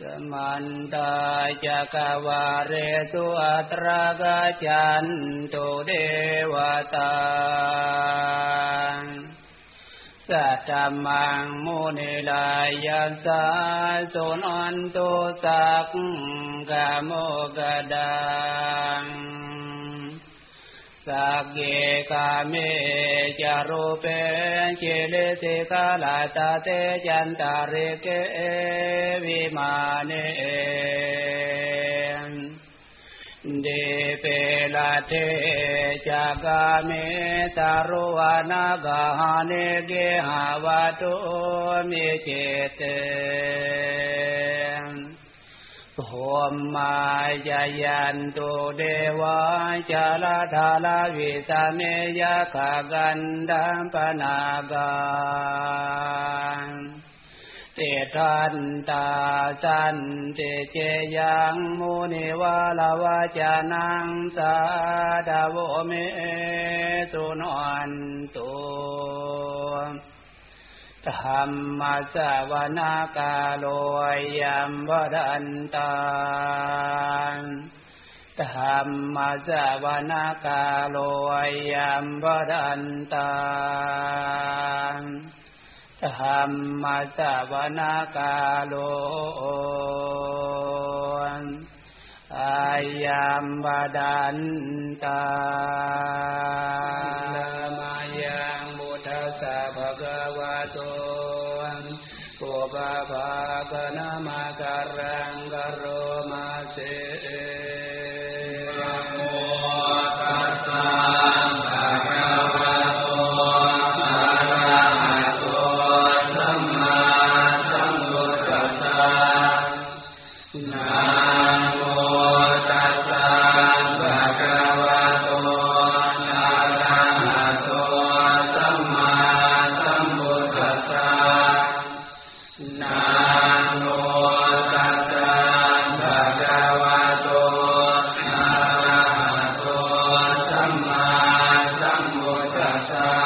สมันตาจักวาเรสุอัตรากาจันตุเดวตาสัตตมังมุนิลายัสสาสุนันตุสักกะโมกดัง สักเกกาเมจารุเปเจเลสิกาลาตาเตจันตาริเกวิมาเนเดเปลาเทจากาเมตารุวานากาเนเกหาวาตุมิเจเต โหมมายายันตุเดวาจาลาธาลาวิสเมยะขะกันดัมปนากาเตทันตาสันเตเจยังมุนิวาลาวาจานังสาดาโวเมตุนอนตุ ธรรมสวนากาโลยัมวดันตาธรรมสวนากาโลยัมวดันตาธรรมสวนากาโลอายัมวดันตามาจา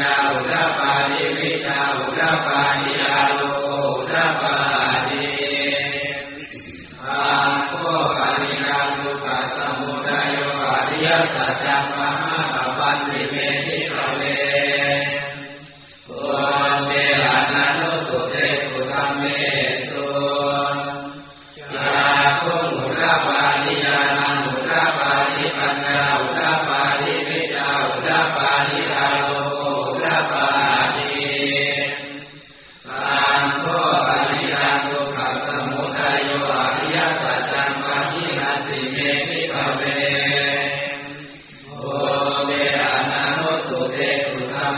นาอุลปานิวิชาอุลปานิ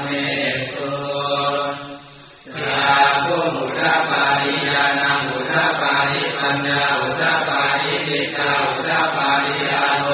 เมตุสาภูมุตะาริยานังอุตะาริปัญญาอุตะาริปิตาอุตะาริอาโล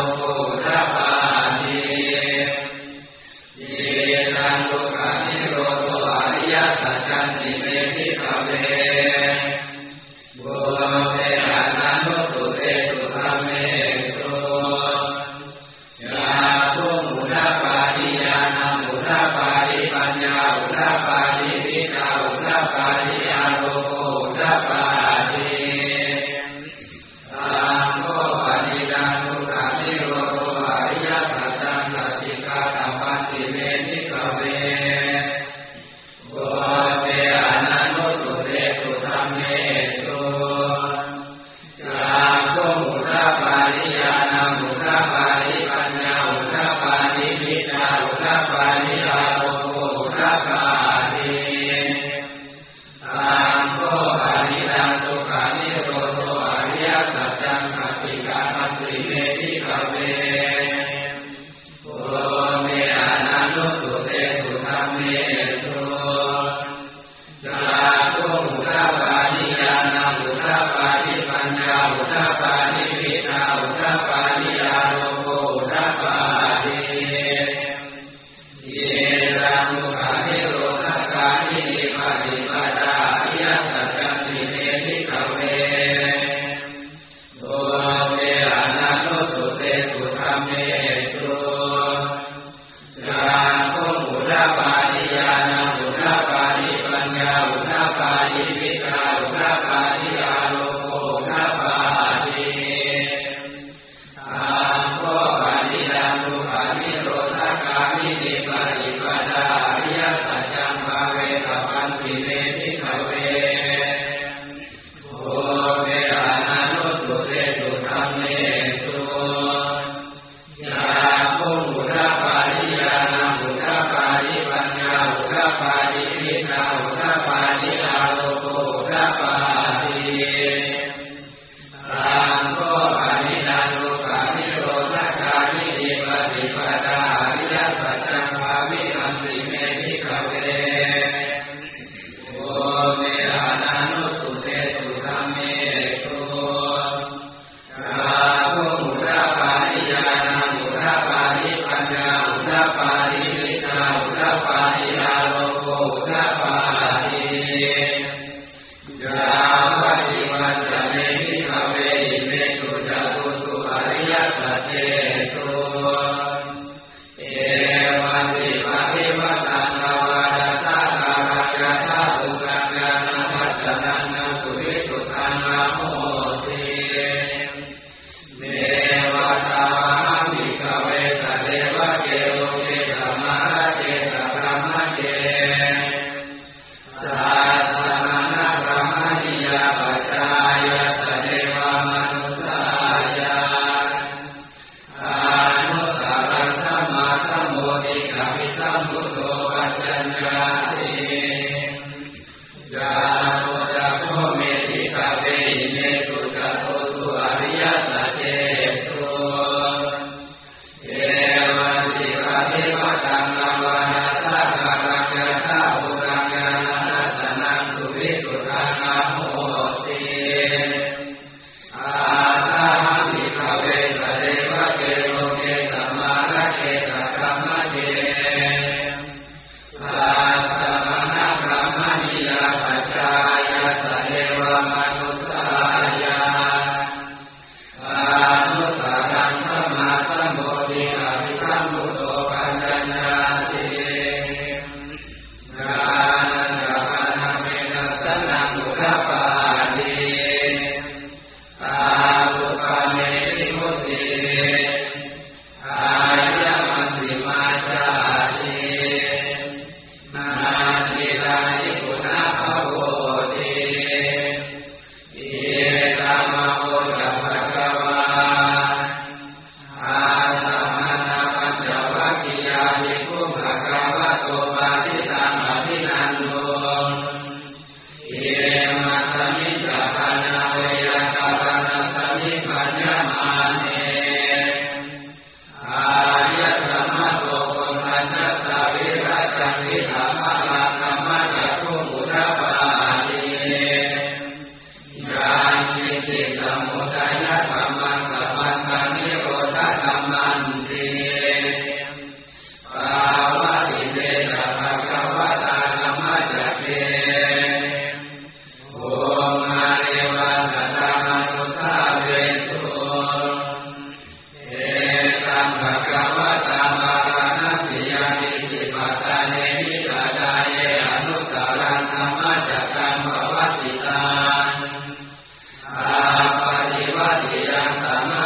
Santa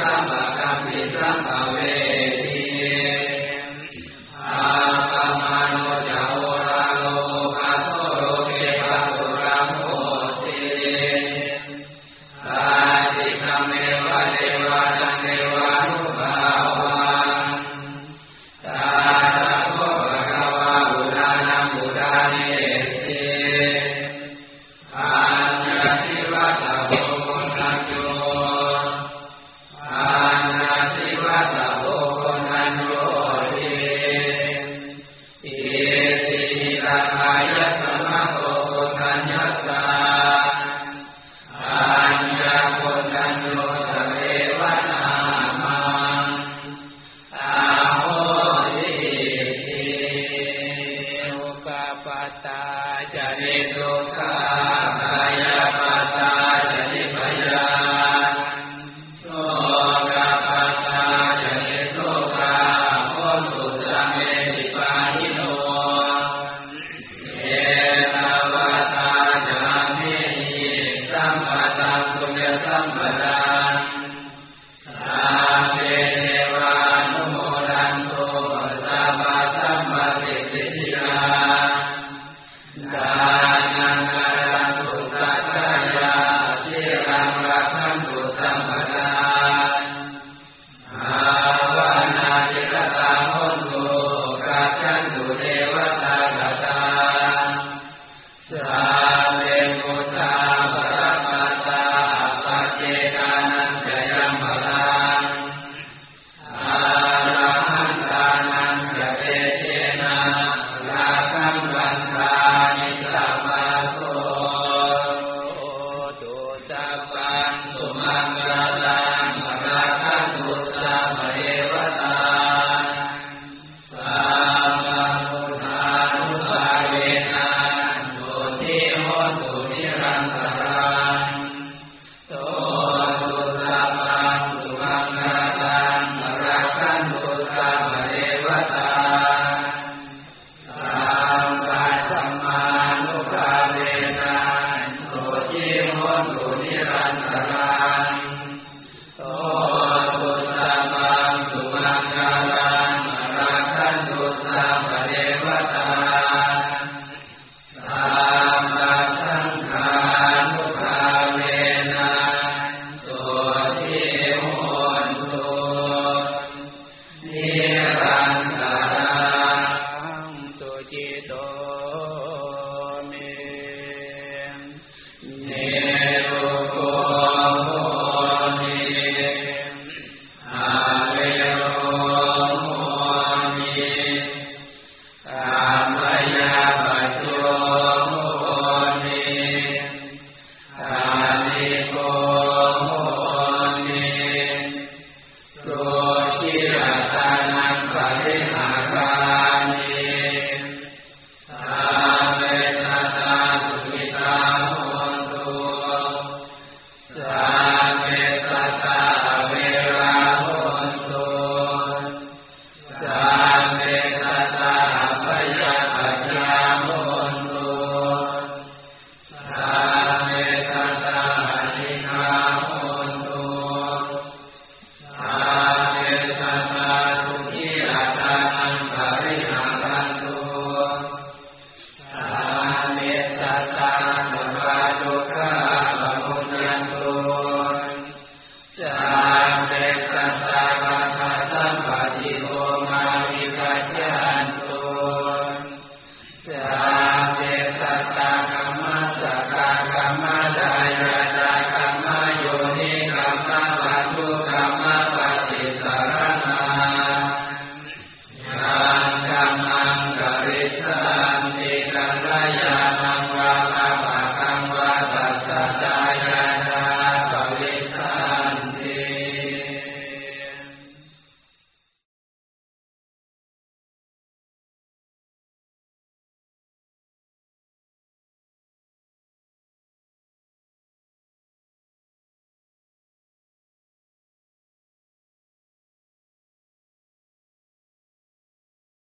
สร้างกรรมเวรสร้างา นิรา